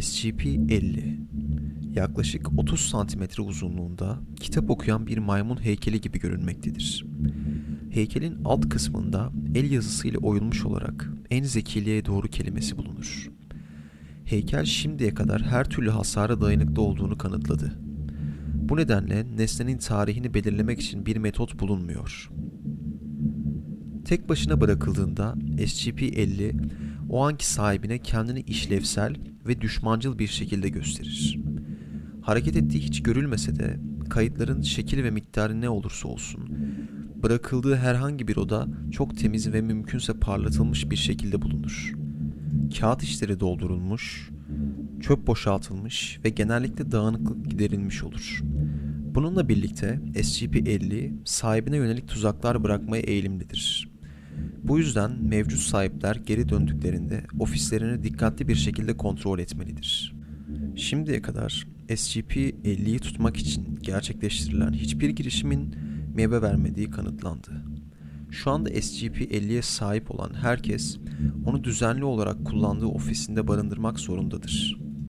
SCP-50 yaklaşık 30 santimetre uzunluğunda kitap okuyan bir maymun heykeli gibi görünmektedir. Heykelin alt kısmında el yazısıyla oyulmuş olarak en zekiliğe doğru kelimesi bulunur. Heykel şimdiye kadar her türlü hasara dayanıklı olduğunu kanıtladı. Bu nedenle nesnenin tarihini belirlemek için bir metot bulunmuyor. Tek başına bırakıldığında SCP-50 o anki sahibine kendini işlevsel ve düşmancıl bir şekilde gösterir. Hareket ettiği hiç görülmese de kayıtların şekil ve miktarı ne olursa olsun bırakıldığı herhangi bir oda çok temiz ve mümkünse parlatılmış bir şekilde bulunur. Kağıt işleri doldurulmuş, çöp boşaltılmış ve genellikle dağınıklık giderilmiş olur. Bununla birlikte SCP-50 sahibine yönelik tuzaklar bırakmaya eğilimlidir. Bu yüzden mevcut sahipler geri döndüklerinde ofislerini dikkatli bir şekilde kontrol etmelidir. Şimdiye kadar SCP-50'yi tutmak için gerçekleştirilen hiçbir girişimin meyve vermediği kanıtlandı. Şu anda SCP-50'ye sahip olan herkes onu düzenli olarak kullandığı ofisinde barındırmak zorundadır.